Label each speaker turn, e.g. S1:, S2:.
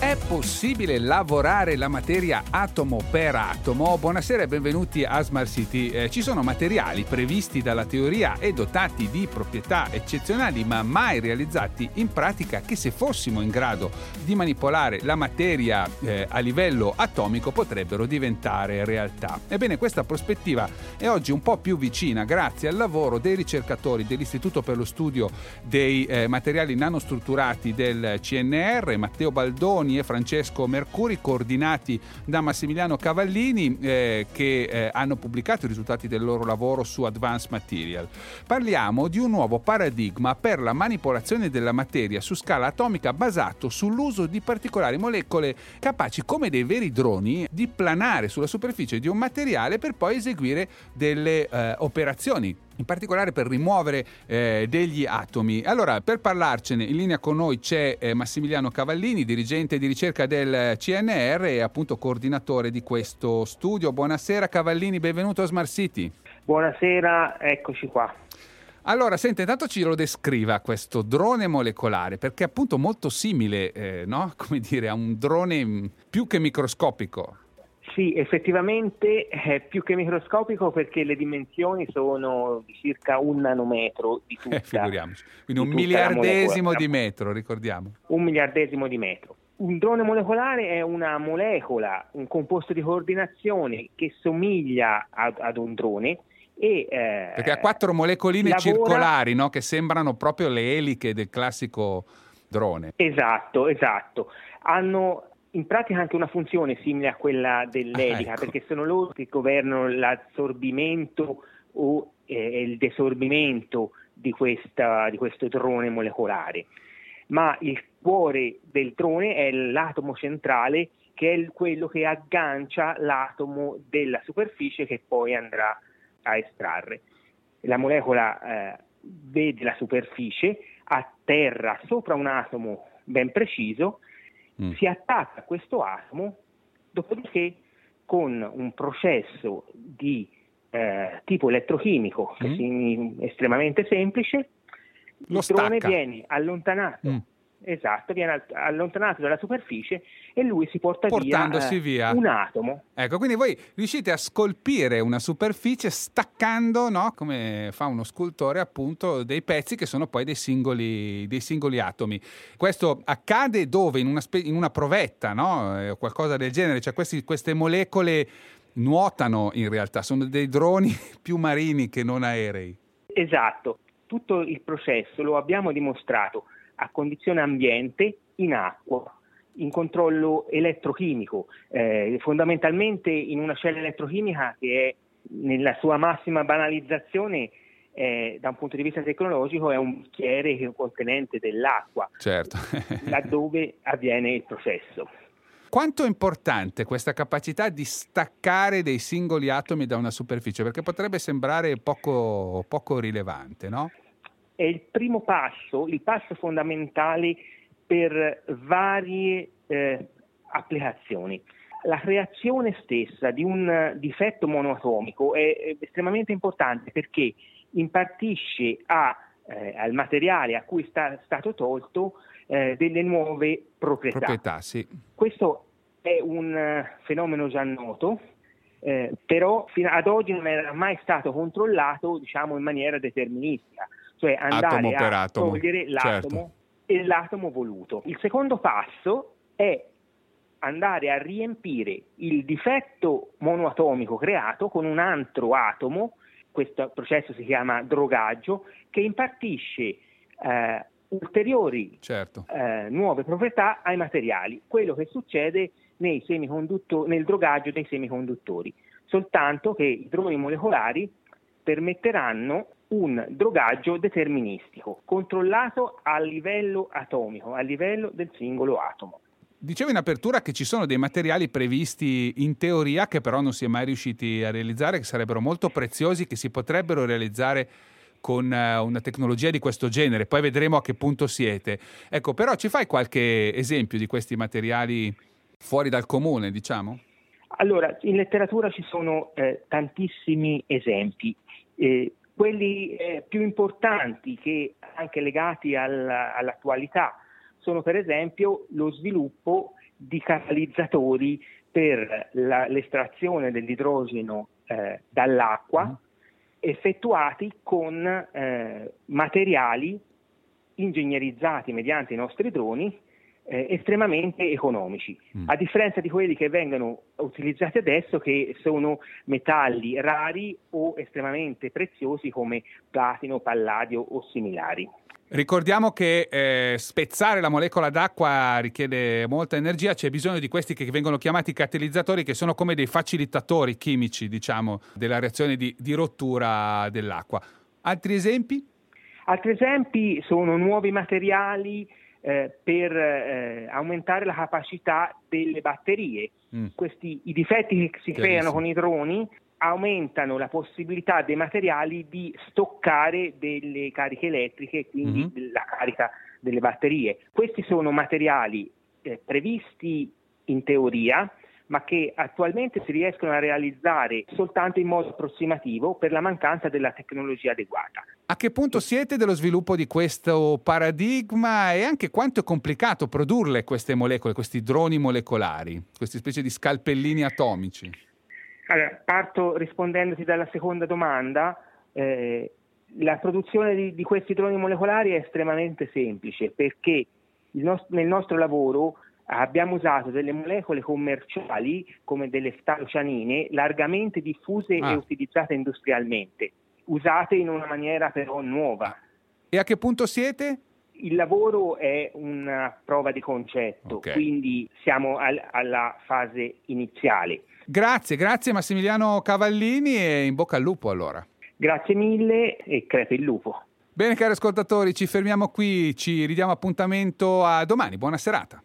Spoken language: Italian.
S1: È possibile lavorare la materia atomo per atomo? Buonasera e benvenuti a Smart City. Eh, ci sono materiali previsti dalla teoria e dotati di proprietà eccezionali ma mai realizzati in pratica che se fossimo in grado di manipolare la materia eh, a livello atomico potrebbero diventare realtà. Ebbene questa prospettiva è oggi un po' più vicina grazie al lavoro dei ricercatori dell'Istituto per lo studio dei eh, materiali nanostrutturati del CNR, Matteo Baldoni e Francesco Mercuri, coordinati da Massimiliano Cavallini, eh, che eh, hanno pubblicato i risultati del loro lavoro su Advanced Material. Parliamo di un nuovo paradigma per la manipolazione della materia su scala atomica basato sull'uso di particolari molecole capaci, come dei veri droni, di planare sulla superficie di un materiale per poi eseguire delle eh, operazioni in particolare per rimuovere eh, degli atomi. Allora, per parlarcene, in linea con noi c'è eh, Massimiliano Cavallini, dirigente di ricerca del CNR e appunto coordinatore di questo studio. Buonasera Cavallini, benvenuto a Smart City.
S2: Buonasera, eccoci qua.
S1: Allora, senta, intanto ci lo descriva questo drone molecolare, perché è appunto molto simile, eh, no? Come dire, a un drone mm, più che microscopico.
S2: Sì, effettivamente è più che microscopico perché le dimensioni sono di circa un nanometro di tutta.
S1: Eh, figuriamoci, quindi un miliardesimo di metro, ricordiamo.
S2: Un miliardesimo di metro. Un drone molecolare è una molecola, un composto di coordinazione che somiglia ad, ad un drone. E,
S1: eh, perché ha quattro molecoline lavora... circolari no? che sembrano proprio le eliche del classico drone.
S2: Esatto, esatto. Hanno in pratica anche una funzione simile a quella dell'elica, ah, ecco. perché sono loro che governano l'assorbimento o eh, il desorbimento di, questa, di questo drone molecolare. Ma il cuore del drone è l'atomo centrale, che è quello che aggancia l'atomo della superficie che poi andrà a estrarre. La molecola eh, vede la superficie, atterra sopra un atomo ben preciso mm. si attacca a questo atomo, dopodiché con un processo di eh, tipo elettrochimico mm. estremamente semplice,
S1: Lo
S2: il drone viene allontanato mm. Esatto, viene allontanato dalla superficie e lui si porta
S1: Portandosi
S2: via,
S1: via,
S2: un atomo.
S1: Ecco, quindi voi riuscite a scolpire una superficie staccando, no? come fa uno scultore, appunto, dei pezzi che sono poi dei singoli, dei singoli atomi. Questo accade dove? In una, spe- in una provetta, no? Eh, qualcosa del genere, cioè questi, queste molecole nuotano in realtà, sono dei droni più marini che non aerei.
S2: Esatto, tutto il processo lo abbiamo dimostrato a condizione ambiente in acqua in controllo elettrochimico, eh, fondamentalmente in una cella elettrochimica che è nella sua massima banalizzazione eh, da un punto di vista tecnologico è un bicchiere contenente dell'acqua,
S1: certo.
S2: laddove avviene il processo.
S1: Quanto è importante questa capacità di staccare dei singoli atomi da una superficie? Perché potrebbe sembrare poco, poco rilevante, no?
S2: È il primo passo, il passo fondamentale per varie eh, applicazioni. La creazione stessa di un difetto monoatomico è, estremamente importante perché impartisce a, eh, al materiale a cui è stato tolto eh, delle nuove proprietà.
S1: proprietà sì.
S2: Questo è un uh, fenomeno già noto, eh, però fino ad oggi non era mai stato controllato diciamo, in maniera deterministica cioè andare a atomo. togliere l'atomo certo. e l'atomo voluto. Il secondo passo è andare a riempire il difetto monoatomico creato con un altro atomo, questo processo si chiama drogaggio, che impartisce eh, ulteriori certo. eh, nuove proprietà ai materiali, quello che succede nel drogaggio dei semiconduttori, soltanto che i droni molecolari permetteranno un drogaggio deterministico, controllato a livello atomico, a livello del singolo atomo.
S1: Dicevo in apertura che ci sono dei materiali previsti in teoria che però non si è mai riusciti a realizzare, che sarebbero molto preziosi, che si potrebbero realizzare con eh, una tecnologia di questo genere. Poi vedremo a che punto siete. Ecco, però ci fai qualche esempio di questi materiali fuori dal comune, diciamo?
S2: Allora, in letteratura ci sono eh, tantissimi esempi Eh, quelli eh, più importanti che anche legati al, all'attualità sono per esempio lo sviluppo di catalizzatori per la, l'estrazione dell'idrogeno eh, dall'acqua mm. effettuati con eh, materiali ingegnerizzati mediante i nostri droni eh, estremamente economici, mm. a differenza di quelli che vengono utilizzati adesso che sono metalli rari o estremamente preziosi come platino, palladio o similari.
S1: Ricordiamo che eh, spezzare la molecola d'acqua richiede molta energia, c'è bisogno di questi che vengono chiamati catalizzatori, che sono come dei facilitatori chimici, diciamo, della reazione di, di rottura dell'acqua. Altri esempi?
S2: Altri esempi sono nuovi materiali eh, per eh, aumentare la capacità delle batterie. Mm. Questi, I difetti che si creano con i droni aumentano la possibilità dei materiali di stoccare delle cariche elettriche, quindi mm-hmm. la carica delle batterie. Questi sono materiali eh, previsti in teoria, ma che attualmente si riescono a realizzare soltanto in modo approssimativo per la mancanza della tecnologia adeguata.
S1: A che punto siete dello sviluppo di questo paradigma e anche quanto è complicato produrle queste molecole, questi droni molecolari, queste specie di scalpellini atomici?
S2: Allora, parto rispondendoti dalla seconda domanda. Eh, la produzione di, di, questi droni molecolari è estremamente semplice perché nost- nel nostro lavoro abbiamo usato delle molecole commerciali come delle ftalocianine largamente diffuse ah. e utilizzate industrialmente, usate in una maniera però nuova.
S1: E a che punto siete?
S2: Il lavoro è una prova di concetto, okay. quindi siamo al- alla fase iniziale.
S1: Grazie, grazie Massimiliano Cavallini e in bocca al lupo allora.
S2: Grazie mille e crepe il lupo.
S1: Bene cari ascoltatori, ci fermiamo qui, ci ridiamo appuntamento a domani, buona serata.